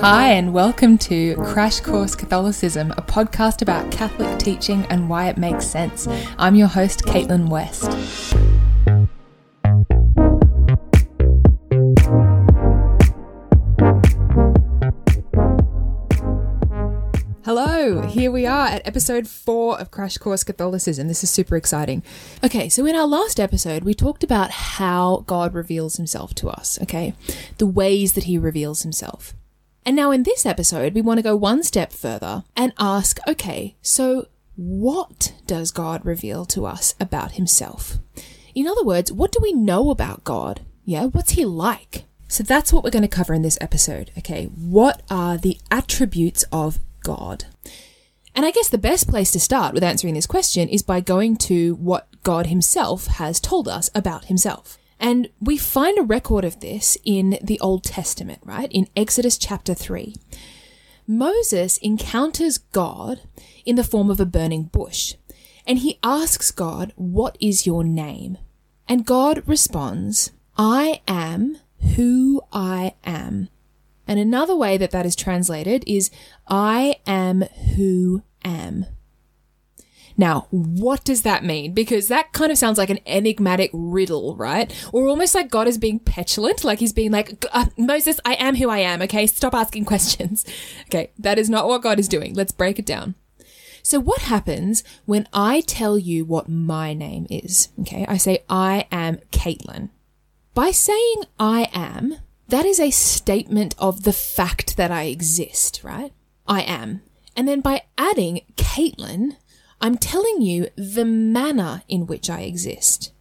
Hi, and welcome to Crash Course Catholicism, a podcast about Catholic teaching and why it makes sense. I'm your host, Caitlin West. Hello, here we are at episode four of Crash Course Catholicism. This is super exciting. Okay, so in our last episode, we talked about how God reveals himself to us, okay? The ways that he reveals himself. And now in this episode, we want to go one step further and ask okay, so what does God reveal to us about himself? In other words, what do we know about God? Yeah, what's he like? So that's what we're going to cover in this episode, okay? What are the attributes of God? And I guess the best place to start with answering this question is by going to what God Himself has told us about Himself. And we find a record of this in the Old Testament, right? In Exodus chapter 3. Moses encounters God in the form of a burning bush, and he asks God, What is your name? And God responds, I am who I am. And another way that that is translated is I am who am. Now, what does that mean? Because that kind of sounds like an enigmatic riddle, right? Or almost like God is being petulant, like he's being like, uh, Moses, I am who I am, okay? Stop asking questions. Okay, that is not what God is doing. Let's break it down. So, what happens when I tell you what my name is? Okay, I say, I am Caitlin. By saying I am, that is a statement of the fact that I exist, right? I am. And then by adding Caitlin, I'm telling you the manner in which I exist.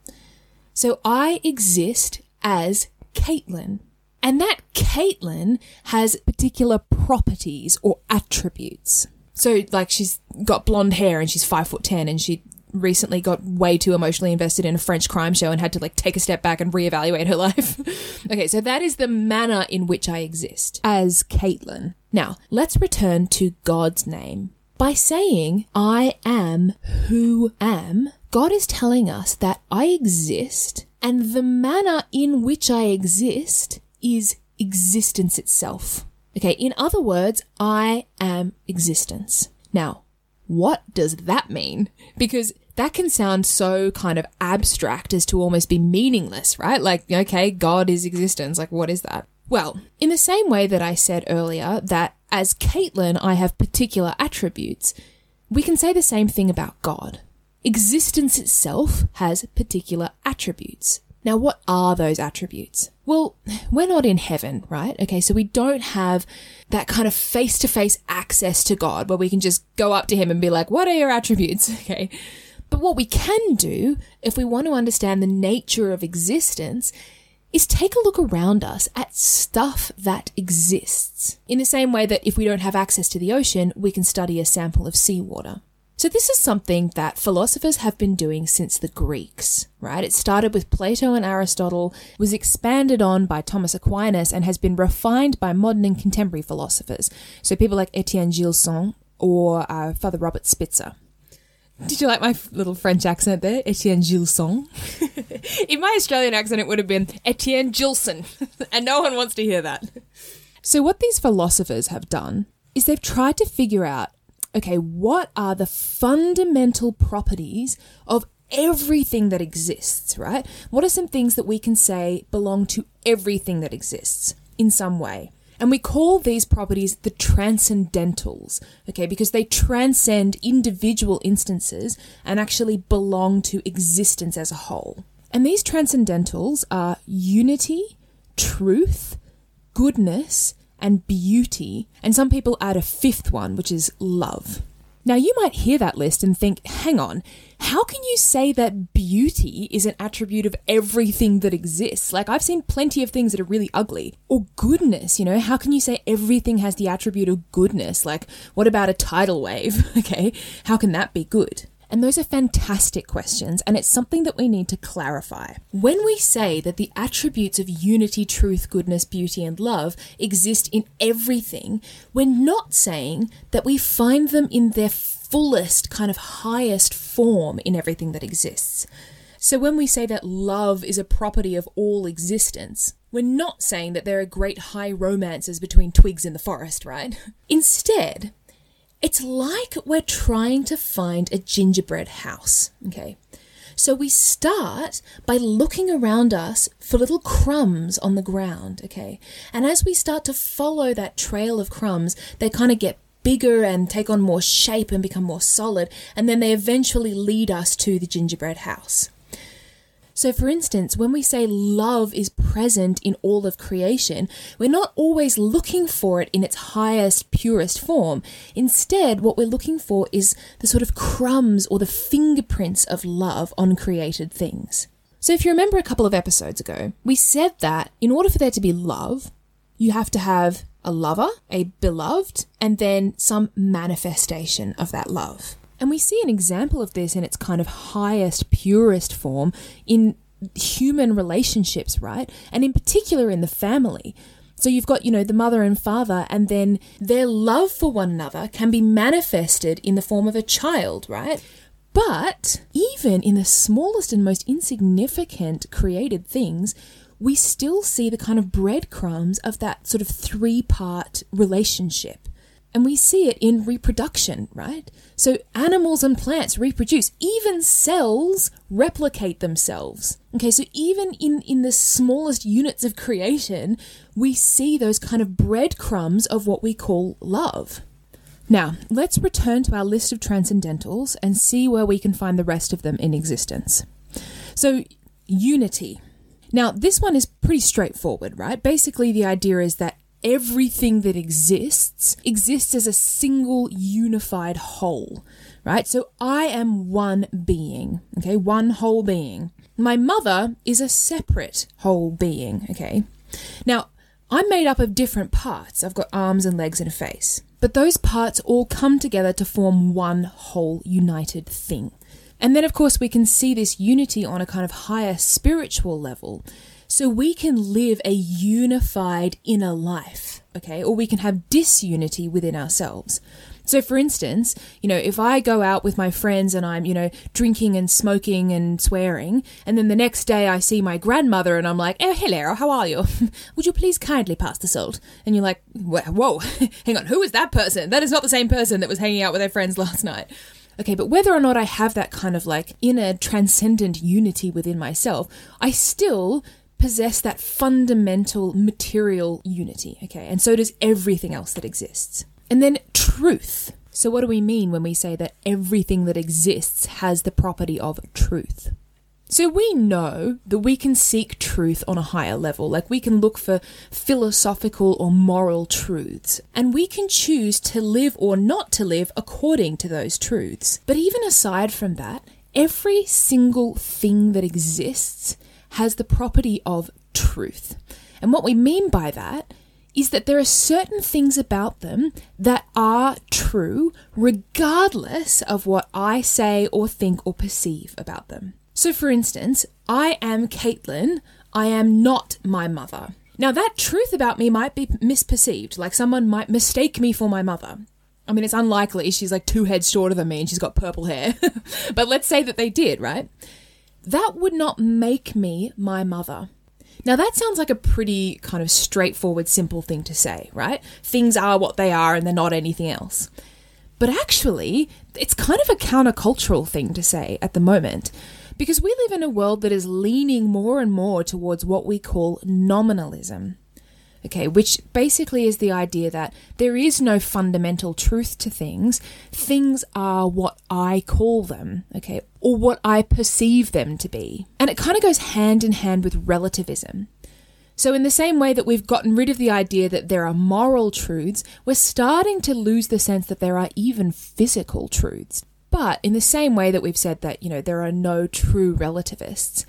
So I exist as Caitlin. And that Caitlin has particular properties or attributes. So, like, she's got blonde hair and she's five foot ten and she recently got way too emotionally invested in a French crime show and had to like take a step back and reevaluate her life. okay, so that is the manner in which I exist as Caitlin. Now, let's return to God's name. By saying, I am who am, God is telling us that I exist and the manner in which I exist is existence itself. Okay, in other words, I am existence. Now, what does that mean? Because that can sound so kind of abstract as to almost be meaningless, right? Like, okay, God is existence. Like, what is that? Well, in the same way that I said earlier that as Caitlin I have particular attributes, we can say the same thing about God. Existence itself has particular attributes. Now, what are those attributes? Well, we're not in heaven, right? Okay, so we don't have that kind of face to face access to God where we can just go up to Him and be like, what are your attributes? Okay. But what we can do, if we want to understand the nature of existence, is take a look around us at stuff that exists. In the same way that if we don't have access to the ocean, we can study a sample of seawater. So this is something that philosophers have been doing since the Greeks, right? It started with Plato and Aristotle, was expanded on by Thomas Aquinas, and has been refined by modern and contemporary philosophers. So people like Etienne Gilson or uh, Father Robert Spitzer. Did you like my little French accent there? Etienne Gilson. In my Australian accent, it would have been Etienne Gilson, and no one wants to hear that. So, what these philosophers have done is they've tried to figure out okay, what are the fundamental properties of everything that exists, right? What are some things that we can say belong to everything that exists in some way? And we call these properties the transcendentals, okay, because they transcend individual instances and actually belong to existence as a whole. And these transcendentals are unity, truth, goodness, and beauty, and some people add a fifth one, which is love. Now, you might hear that list and think, hang on, how can you say that beauty is an attribute of everything that exists? Like, I've seen plenty of things that are really ugly. Or goodness, you know, how can you say everything has the attribute of goodness? Like, what about a tidal wave? okay, how can that be good? And those are fantastic questions, and it's something that we need to clarify. When we say that the attributes of unity, truth, goodness, beauty, and love exist in everything, we're not saying that we find them in their fullest, kind of highest form in everything that exists. So when we say that love is a property of all existence, we're not saying that there are great high romances between twigs in the forest, right? Instead, it's like we're trying to find a gingerbread house, okay? So we start by looking around us for little crumbs on the ground, okay? And as we start to follow that trail of crumbs, they kind of get bigger and take on more shape and become more solid, and then they eventually lead us to the gingerbread house. So, for instance, when we say love is present in all of creation, we're not always looking for it in its highest, purest form. Instead, what we're looking for is the sort of crumbs or the fingerprints of love on created things. So, if you remember a couple of episodes ago, we said that in order for there to be love, you have to have a lover, a beloved, and then some manifestation of that love. And we see an example of this in its kind of highest, purest form in human relationships, right? And in particular in the family. So you've got, you know, the mother and father, and then their love for one another can be manifested in the form of a child, right? But even in the smallest and most insignificant created things, we still see the kind of breadcrumbs of that sort of three part relationship. And we see it in reproduction, right? So animals and plants reproduce. Even cells replicate themselves. Okay, so even in, in the smallest units of creation, we see those kind of breadcrumbs of what we call love. Now, let's return to our list of transcendentals and see where we can find the rest of them in existence. So, unity. Now, this one is pretty straightforward, right? Basically, the idea is that everything that exists exists as a single unified whole, right? So I am one being, okay, one whole being. My mother is a separate whole being, okay? Now, I'm made up of different parts. I've got arms and legs and a face. But those parts all come together to form one whole united thing. And then, of course, we can see this unity on a kind of higher spiritual level so we can live a unified inner life, okay? Or we can have disunity within ourselves. So, for instance, you know, if I go out with my friends and I'm, you know, drinking and smoking and swearing, and then the next day I see my grandmother and I'm like, oh, hello, how are you? Would you please kindly pass the salt? And you're like, whoa, hang on, who is that person? That is not the same person that was hanging out with their friends last night. Okay, but whether or not I have that kind of like inner transcendent unity within myself, I still possess that fundamental material unity, okay? And so does everything else that exists. And then truth. So, what do we mean when we say that everything that exists has the property of truth? So, we know that we can seek truth on a higher level, like we can look for philosophical or moral truths, and we can choose to live or not to live according to those truths. But even aside from that, every single thing that exists has the property of truth. And what we mean by that is that there are certain things about them that are true regardless of what I say or think or perceive about them. So, for instance, I am Caitlin, I am not my mother. Now, that truth about me might be misperceived, like someone might mistake me for my mother. I mean, it's unlikely she's like two heads shorter than me and she's got purple hair. but let's say that they did, right? That would not make me my mother. Now, that sounds like a pretty kind of straightforward, simple thing to say, right? Things are what they are and they're not anything else. But actually, it's kind of a countercultural thing to say at the moment because we live in a world that is leaning more and more towards what we call nominalism okay, which basically is the idea that there is no fundamental truth to things. Things are what I call them, okay, or what I perceive them to be. And it kind of goes hand in hand with relativism. So, in the same way that we've gotten rid of the idea that there are moral truths, we're starting to lose the sense that there are even physical truths. But in the same way that we've said that, you know, there are no true relativists,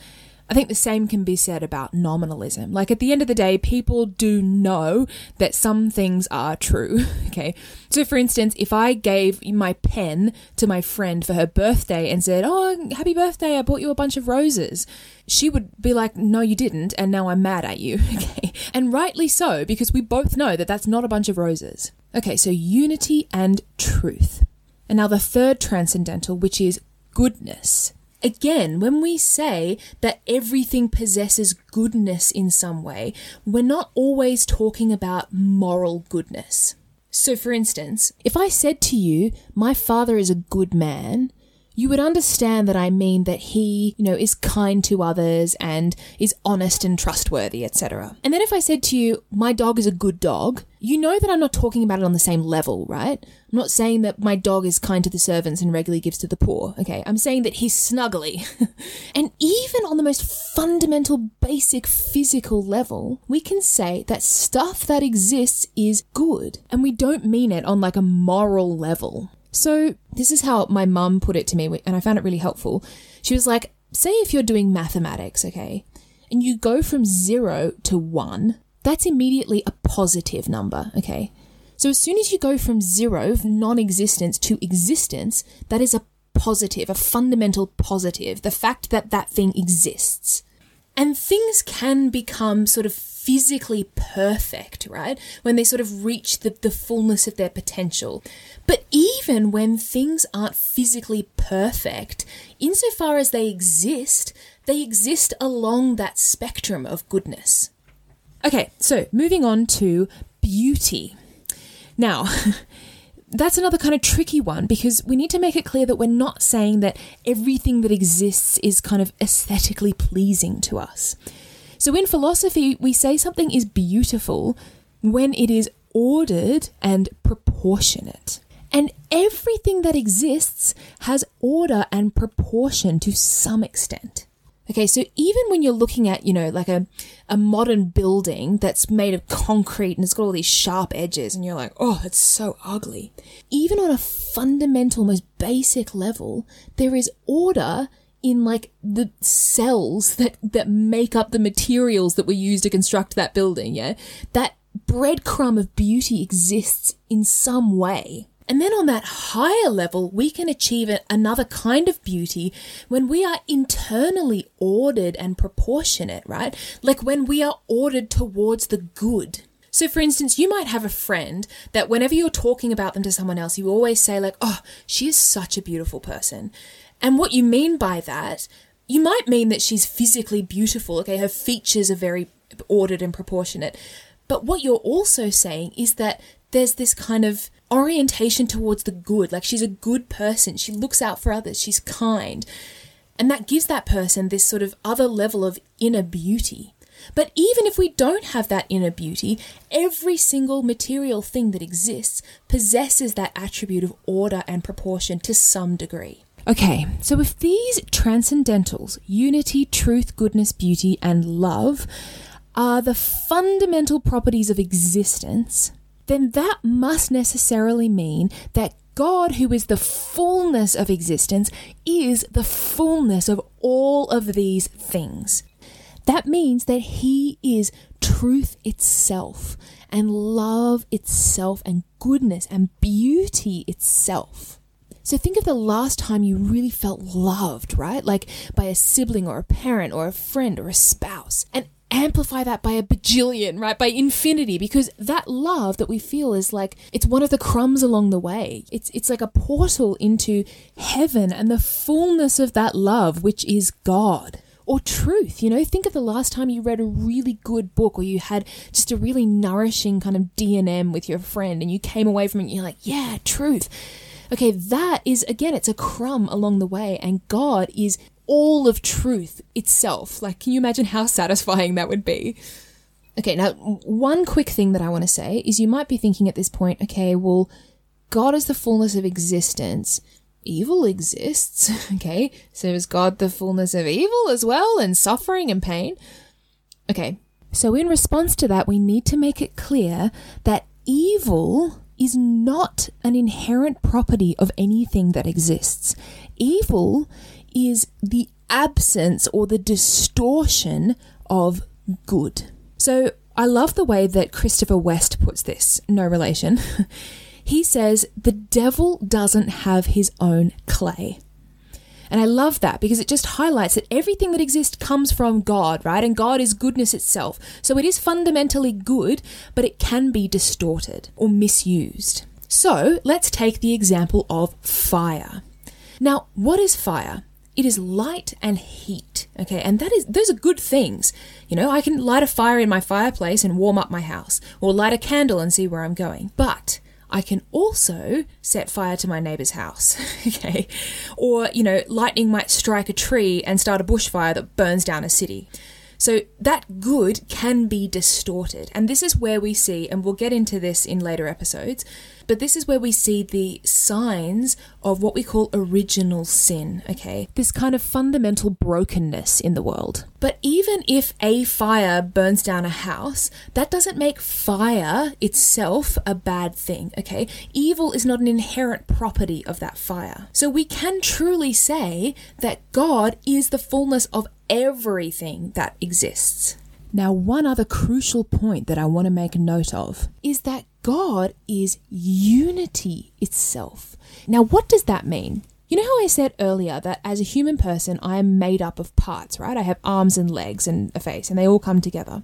I think the same can be said about nominalism. Like at the end of the day, people do know that some things are true. Okay. So for instance, if I gave my pen to my friend for her birthday and said, Oh, happy birthday, I bought you a bunch of roses, she would be like, No, you didn't, and now I'm mad at you. Okay. And rightly so, because we both know that that's not a bunch of roses. Okay, so unity and truth. And now the third transcendental, which is goodness. Again, when we say that everything possesses goodness in some way, we're not always talking about moral goodness. So, for instance, if I said to you, My father is a good man, you would understand that I mean that he, you know, is kind to others and is honest and trustworthy, etc. And then if I said to you, my dog is a good dog, you know that I'm not talking about it on the same level, right? I'm not saying that my dog is kind to the servants and regularly gives to the poor, okay? I'm saying that he's snuggly. and even on the most fundamental, basic physical level, we can say that stuff that exists is good. And we don't mean it on like a moral level. So, this is how my mum put it to me, and I found it really helpful. She was like, Say if you're doing mathematics, okay, and you go from zero to one, that's immediately a positive number, okay? So, as soon as you go from zero, non existence, to existence, that is a positive, a fundamental positive, the fact that that thing exists. And things can become sort of physically perfect, right? When they sort of reach the, the fullness of their potential. But even when things aren't physically perfect, insofar as they exist, they exist along that spectrum of goodness. Okay, so moving on to beauty. Now, that's another kind of tricky one because we need to make it clear that we're not saying that everything that exists is kind of aesthetically pleasing to us. So in philosophy, we say something is beautiful when it is ordered and proportionate. And everything that exists has order and proportion to some extent. Okay, so even when you're looking at, you know, like a, a modern building that's made of concrete and it's got all these sharp edges and you're like, oh, it's so ugly. Even on a fundamental, most basic level, there is order in like the cells that, that make up the materials that were used to construct that building, yeah? That breadcrumb of beauty exists in some way. And then on that higher level, we can achieve another kind of beauty when we are internally ordered and proportionate, right? Like when we are ordered towards the good. So, for instance, you might have a friend that whenever you're talking about them to someone else, you always say, like, oh, she is such a beautiful person. And what you mean by that, you might mean that she's physically beautiful. Okay, her features are very ordered and proportionate. But what you're also saying is that there's this kind of orientation towards the good. Like she's a good person. She looks out for others. She's kind. And that gives that person this sort of other level of inner beauty. But even if we don't have that inner beauty, every single material thing that exists possesses that attribute of order and proportion to some degree. Okay, so if these transcendentals, unity, truth, goodness, beauty, and love, are the fundamental properties of existence, then that must necessarily mean that God, who is the fullness of existence, is the fullness of all of these things. That means that He is truth itself, and love itself, and goodness, and beauty itself. So think of the last time you really felt loved, right? Like by a sibling or a parent or a friend or a spouse. And amplify that by a bajillion, right? By infinity, because that love that we feel is like it's one of the crumbs along the way. It's it's like a portal into heaven and the fullness of that love, which is God. Or truth, you know, think of the last time you read a really good book or you had just a really nourishing kind of D&M with your friend and you came away from it and you're like, yeah, truth. Okay, that is again, it's a crumb along the way, and God is all of truth itself. Like, can you imagine how satisfying that would be? Okay, now, one quick thing that I want to say is you might be thinking at this point, okay, well, God is the fullness of existence. Evil exists, okay? So is God the fullness of evil as well, and suffering and pain? Okay, so in response to that, we need to make it clear that evil is not an inherent property of anything that exists. Evil is the absence or the distortion of good. So I love the way that Christopher West puts this, no relation. he says, The devil doesn't have his own clay. And I love that because it just highlights that everything that exists comes from God, right? And God is goodness itself. So it is fundamentally good, but it can be distorted or misused. So let's take the example of fire. Now, what is fire? It is light and heat. Okay, and that is those are good things. You know, I can light a fire in my fireplace and warm up my house, or light a candle and see where I'm going. But I can also set fire to my neighbor's house. okay. Or, you know, lightning might strike a tree and start a bushfire that burns down a city. So that good can be distorted. And this is where we see, and we'll get into this in later episodes, but this is where we see the signs of what we call original sin, okay? This kind of fundamental brokenness in the world. But even if a fire burns down a house, that doesn't make fire itself a bad thing, okay? Evil is not an inherent property of that fire. So we can truly say that God is the fullness of everything that exists. Now, one other crucial point that I want to make note of is that God is unity itself. Now, what does that mean? You know how I said earlier that as a human person, I am made up of parts, right? I have arms and legs and a face, and they all come together.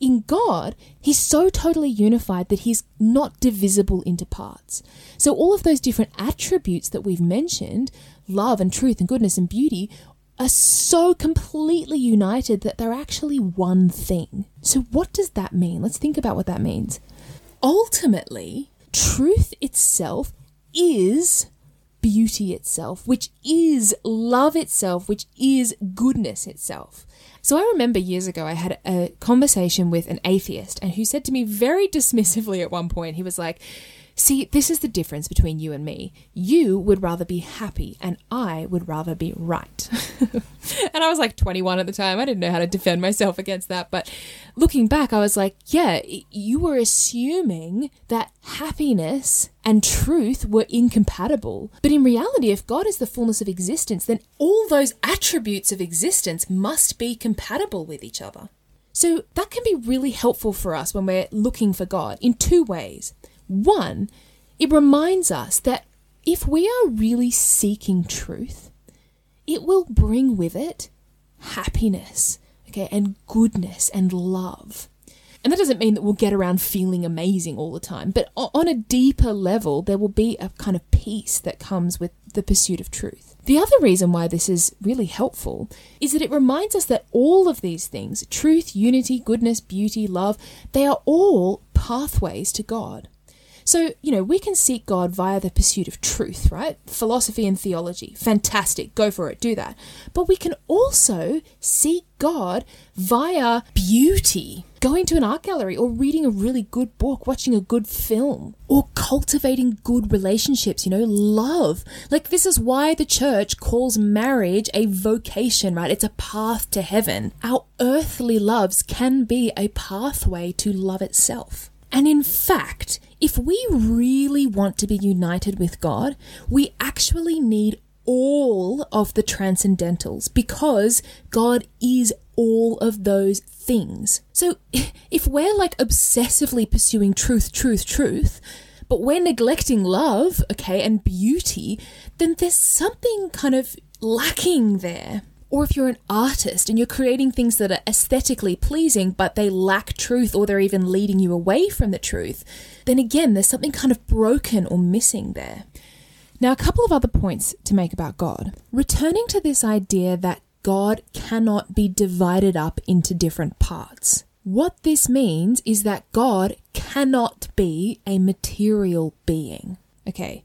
In God, He's so totally unified that He's not divisible into parts. So, all of those different attributes that we've mentioned love and truth and goodness and beauty are so completely united that they're actually one thing. So, what does that mean? Let's think about what that means. Ultimately, truth itself is beauty itself, which is love itself, which is goodness itself. So I remember years ago I had a conversation with an atheist and who said to me very dismissively at one point, he was like, See, this is the difference between you and me. You would rather be happy, and I would rather be right. and I was like 21 at the time. I didn't know how to defend myself against that. But looking back, I was like, yeah, you were assuming that happiness and truth were incompatible. But in reality, if God is the fullness of existence, then all those attributes of existence must be compatible with each other. So that can be really helpful for us when we're looking for God in two ways. One, it reminds us that if we are really seeking truth, it will bring with it happiness, okay, and goodness and love. And that doesn't mean that we'll get around feeling amazing all the time, but on a deeper level, there will be a kind of peace that comes with the pursuit of truth. The other reason why this is really helpful is that it reminds us that all of these things truth, unity, goodness, beauty, love they are all pathways to God. So, you know, we can seek God via the pursuit of truth, right? Philosophy and theology. Fantastic. Go for it. Do that. But we can also seek God via beauty. Going to an art gallery or reading a really good book, watching a good film, or cultivating good relationships, you know, love. Like, this is why the church calls marriage a vocation, right? It's a path to heaven. Our earthly loves can be a pathway to love itself. And in fact, if we really want to be united with God, we actually need all of the transcendentals because God is all of those things. So if we're like obsessively pursuing truth, truth, truth, but we're neglecting love, okay, and beauty, then there's something kind of lacking there. Or if you're an artist and you're creating things that are aesthetically pleasing, but they lack truth or they're even leading you away from the truth, then again, there's something kind of broken or missing there. Now, a couple of other points to make about God. Returning to this idea that God cannot be divided up into different parts. What this means is that God cannot be a material being. Okay,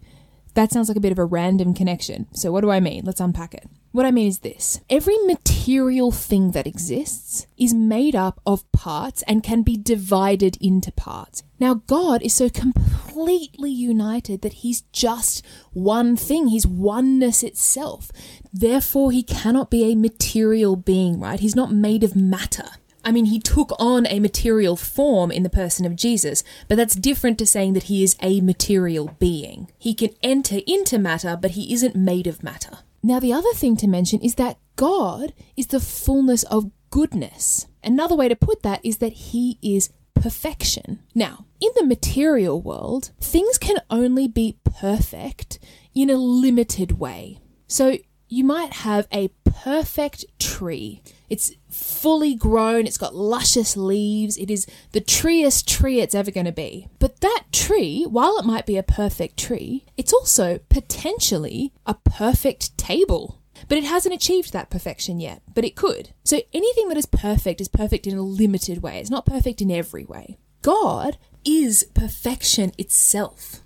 that sounds like a bit of a random connection. So, what do I mean? Let's unpack it. What I mean is this every material thing that exists is made up of parts and can be divided into parts. Now, God is so completely united that He's just one thing, He's oneness itself. Therefore, He cannot be a material being, right? He's not made of matter. I mean, he took on a material form in the person of Jesus, but that's different to saying that he is a material being. He can enter into matter, but he isn't made of matter. Now, the other thing to mention is that God is the fullness of goodness. Another way to put that is that He is perfection. Now, in the material world, things can only be perfect in a limited way. So, you might have a perfect tree. It's fully grown, it's got luscious leaves, it is the treest tree it's ever going to be. But that tree, while it might be a perfect tree, it's also potentially a perfect table. But it hasn't achieved that perfection yet, but it could. So anything that is perfect is perfect in a limited way. It's not perfect in every way. God is perfection itself,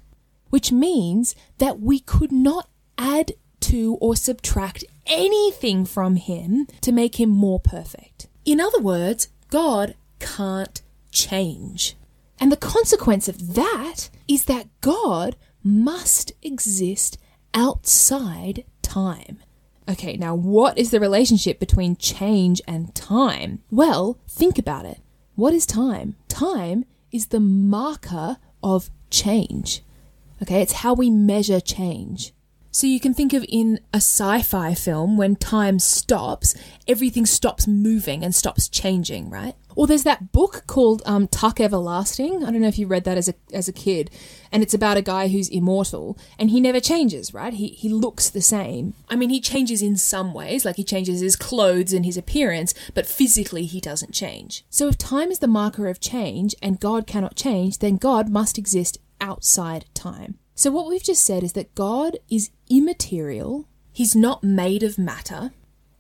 which means that we could not add to or subtract anything from him to make him more perfect. In other words, God can't change. And the consequence of that is that God must exist outside time. Okay, now what is the relationship between change and time? Well, think about it. What is time? Time is the marker of change. Okay, it's how we measure change. So you can think of in a sci fi film, when time stops, everything stops moving and stops changing, right? Or there's that book called um, Tuck Everlasting. I don't know if you read that as a, as a kid. And it's about a guy who's immortal and he never changes, right? He, he looks the same. I mean, he changes in some ways, like he changes his clothes and his appearance, but physically he doesn't change. So if time is the marker of change and God cannot change, then God must exist outside time. So, what we've just said is that God is immaterial, He's not made of matter,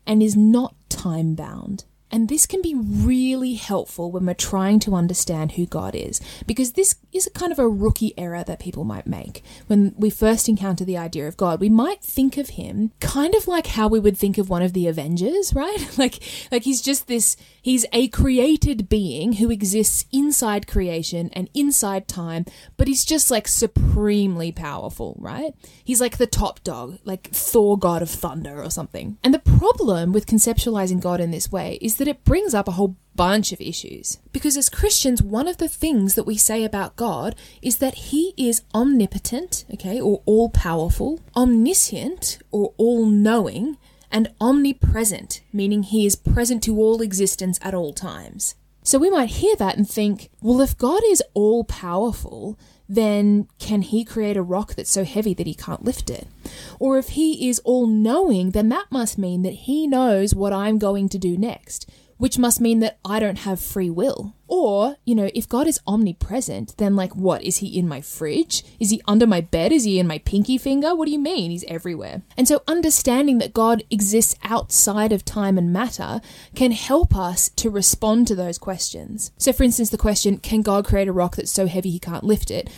and is not time bound. And this can be really helpful when we're trying to understand who God is, because this is a kind of a rookie error that people might make. When we first encounter the idea of God, we might think of him kind of like how we would think of one of the Avengers, right? like, like he's just this, he's a created being who exists inside creation and inside time, but he's just like supremely powerful, right? He's like the top dog, like Thor, god of thunder or something. And the problem with conceptualizing God in this way is that that it brings up a whole bunch of issues. Because as Christians, one of the things that we say about God is that He is omnipotent, okay, or all powerful, omniscient, or all knowing, and omnipresent, meaning He is present to all existence at all times. So we might hear that and think, well, if God is all powerful, then can he create a rock that's so heavy that he can't lift it? Or if he is all knowing, then that must mean that he knows what I'm going to do next, which must mean that I don't have free will. Or, you know, if God is omnipresent, then like what? Is he in my fridge? Is he under my bed? Is he in my pinky finger? What do you mean? He's everywhere. And so understanding that God exists outside of time and matter can help us to respond to those questions. So for instance, the question, can God create a rock that's so heavy he can't lift it?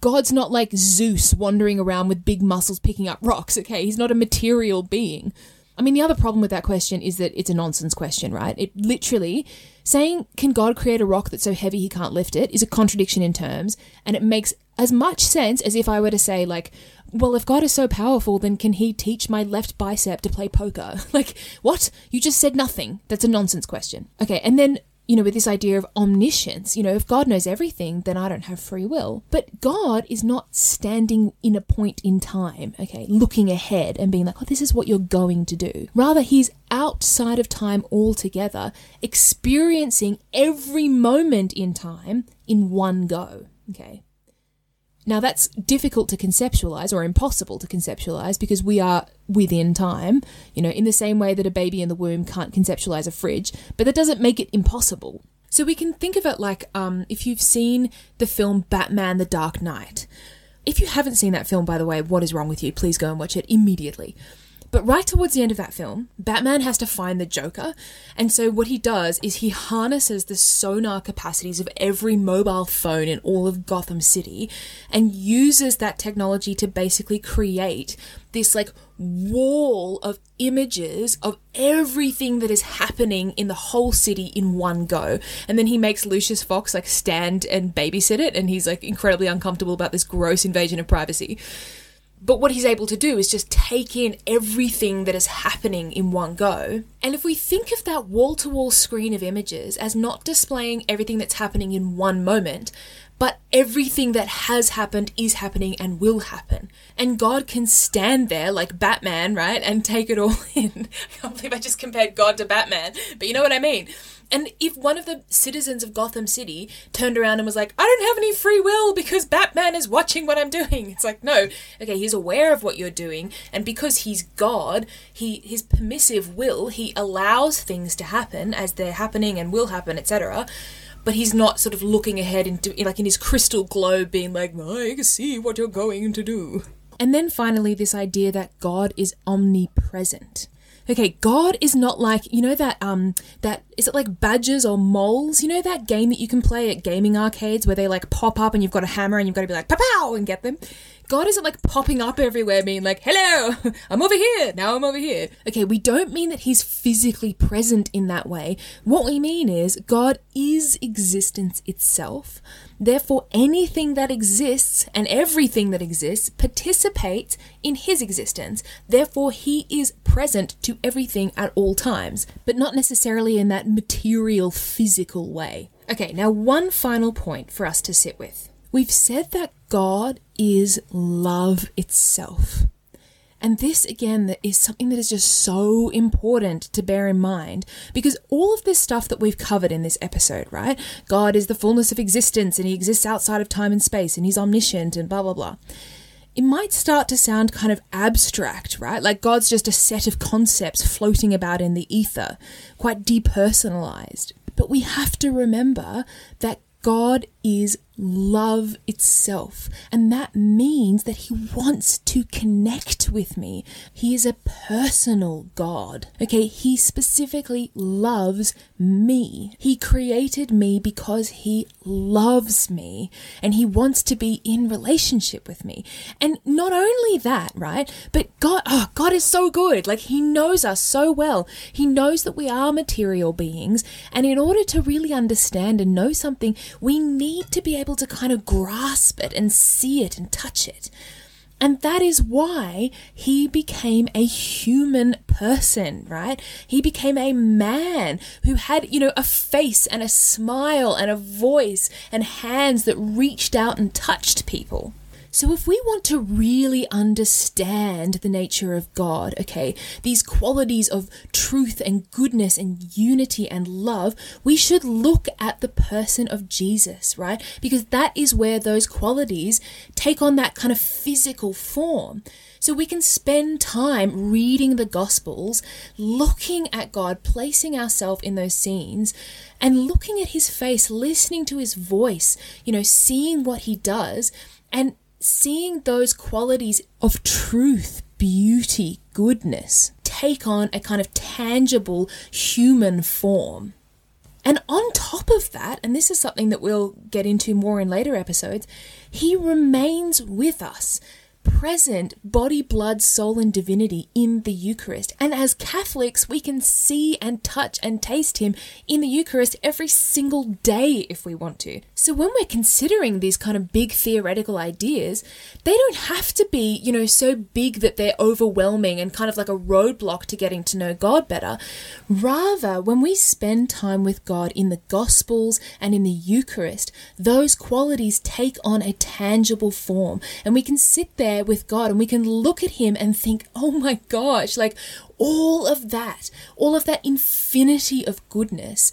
God's not like Zeus wandering around with big muscles picking up rocks, okay? He's not a material being. I mean, the other problem with that question is that it's a nonsense question, right? It literally saying, can God create a rock that's so heavy he can't lift it is a contradiction in terms, and it makes as much sense as if I were to say, like, well, if God is so powerful, then can he teach my left bicep to play poker? like, what? You just said nothing. That's a nonsense question. Okay, and then you know, with this idea of omniscience, you know, if God knows everything, then I don't have free will. But God is not standing in a point in time, okay, looking ahead and being like, oh, this is what you're going to do. Rather, He's outside of time altogether, experiencing every moment in time in one go, okay. Now, that's difficult to conceptualize or impossible to conceptualize because we are within time, you know, in the same way that a baby in the womb can't conceptualize a fridge, but that doesn't make it impossible. So we can think of it like um, if you've seen the film Batman the Dark Knight. If you haven't seen that film, by the way, what is wrong with you? Please go and watch it immediately. But right towards the end of that film, Batman has to find the Joker. And so what he does is he harnesses the sonar capacities of every mobile phone in all of Gotham City and uses that technology to basically create this like wall of images of everything that is happening in the whole city in one go. And then he makes Lucius Fox like stand and babysit it and he's like incredibly uncomfortable about this gross invasion of privacy. But what he's able to do is just take in everything that is happening in one go. And if we think of that wall to wall screen of images as not displaying everything that's happening in one moment, but everything that has happened is happening and will happen. And God can stand there like Batman, right, and take it all in. I can't believe I just compared God to Batman, but you know what I mean. And if one of the citizens of Gotham City turned around and was like, I don't have any free will because Batman is watching what I'm doing, it's like, no, okay, he's aware of what you're doing, and because he's God, he his permissive will, he allows things to happen as they're happening and will happen, etc. But he's not sort of looking ahead into like in his crystal globe, being like, I can see what you're going to do. And then finally, this idea that God is omnipresent. Okay, God is not like, you know that um that is it like badgers or moles? You know that game that you can play at gaming arcades where they like pop up and you've got a hammer and you've got to be like pow and get them? God isn't like popping up everywhere being like, "Hello, I'm over here. Now I'm over here." Okay, we don't mean that he's physically present in that way. What we mean is God is existence itself. Therefore, anything that exists and everything that exists participates in his existence. Therefore, he is present to everything at all times, but not necessarily in that material, physical way. Okay, now one final point for us to sit with. We've said that God is love itself. And this, again, is something that is just so important to bear in mind because all of this stuff that we've covered in this episode, right? God is the fullness of existence and he exists outside of time and space and he's omniscient and blah, blah, blah. It might start to sound kind of abstract, right? Like God's just a set of concepts floating about in the ether, quite depersonalized. But we have to remember that God is love itself. And that means that he wants to connect with me. He is a personal God. Okay, he specifically loves me. He created me because he loves me and he wants to be in relationship with me. And not only that, right? But God, oh, God is so good. Like he knows us so well. He knows that we are material beings. And in order to really understand and know something, we need to be able to kind of grasp it and see it and touch it. And that is why he became a human person, right? He became a man who had, you know, a face and a smile and a voice and hands that reached out and touched people. So, if we want to really understand the nature of God, okay, these qualities of truth and goodness and unity and love, we should look at the person of Jesus, right? Because that is where those qualities take on that kind of physical form. So we can spend time reading the Gospels, looking at God, placing ourselves in those scenes, and looking at His face, listening to His voice, you know, seeing what He does, and seeing those qualities of truth, beauty, goodness take on a kind of tangible human form. And on top of that, and this is something that we'll get into more in later episodes, he remains with us present body, blood, soul, and divinity in the Eucharist. And as Catholics, we can see and touch and taste Him in the Eucharist every single day if we want to. So when we're considering these kind of big theoretical ideas, they don't have to be, you know, so big that they're overwhelming and kind of like a roadblock to getting to know God better. Rather, when we spend time with God in the Gospels and in the Eucharist, those qualities take on a tangible form and we can sit there there with God and we can look at Him and think, oh my gosh, like all of that, all of that infinity of goodness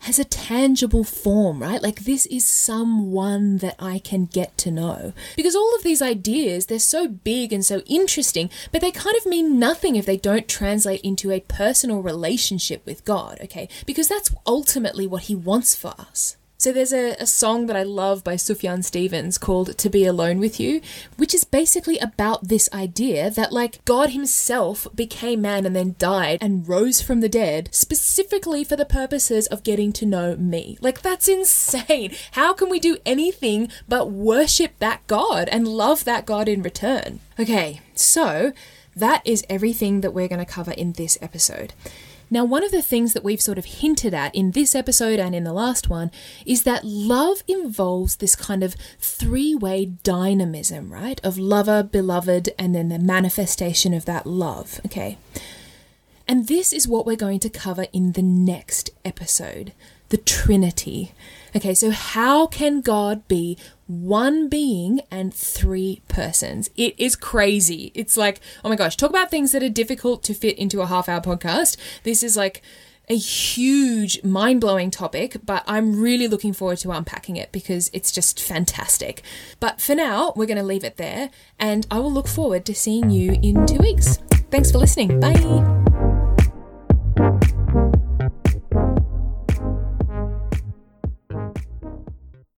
has a tangible form, right? Like this is someone that I can get to know. Because all of these ideas, they're so big and so interesting, but they kind of mean nothing if they don't translate into a personal relationship with God, okay? Because that's ultimately what He wants for us. So there's a, a song that I love by Sufjan Stevens called To Be Alone with You, which is basically about this idea that, like, God Himself became man and then died and rose from the dead specifically for the purposes of getting to know me. Like, that's insane. How can we do anything but worship that God and love that God in return? Okay, so that is everything that we're going to cover in this episode. Now, one of the things that we've sort of hinted at in this episode and in the last one is that love involves this kind of three way dynamism, right? Of lover, beloved, and then the manifestation of that love, okay? And this is what we're going to cover in the next episode the Trinity. Okay, so how can God be one being and three persons? It is crazy. It's like, oh my gosh, talk about things that are difficult to fit into a half hour podcast. This is like a huge, mind blowing topic, but I'm really looking forward to unpacking it because it's just fantastic. But for now, we're going to leave it there, and I will look forward to seeing you in two weeks. Thanks for listening. Bye.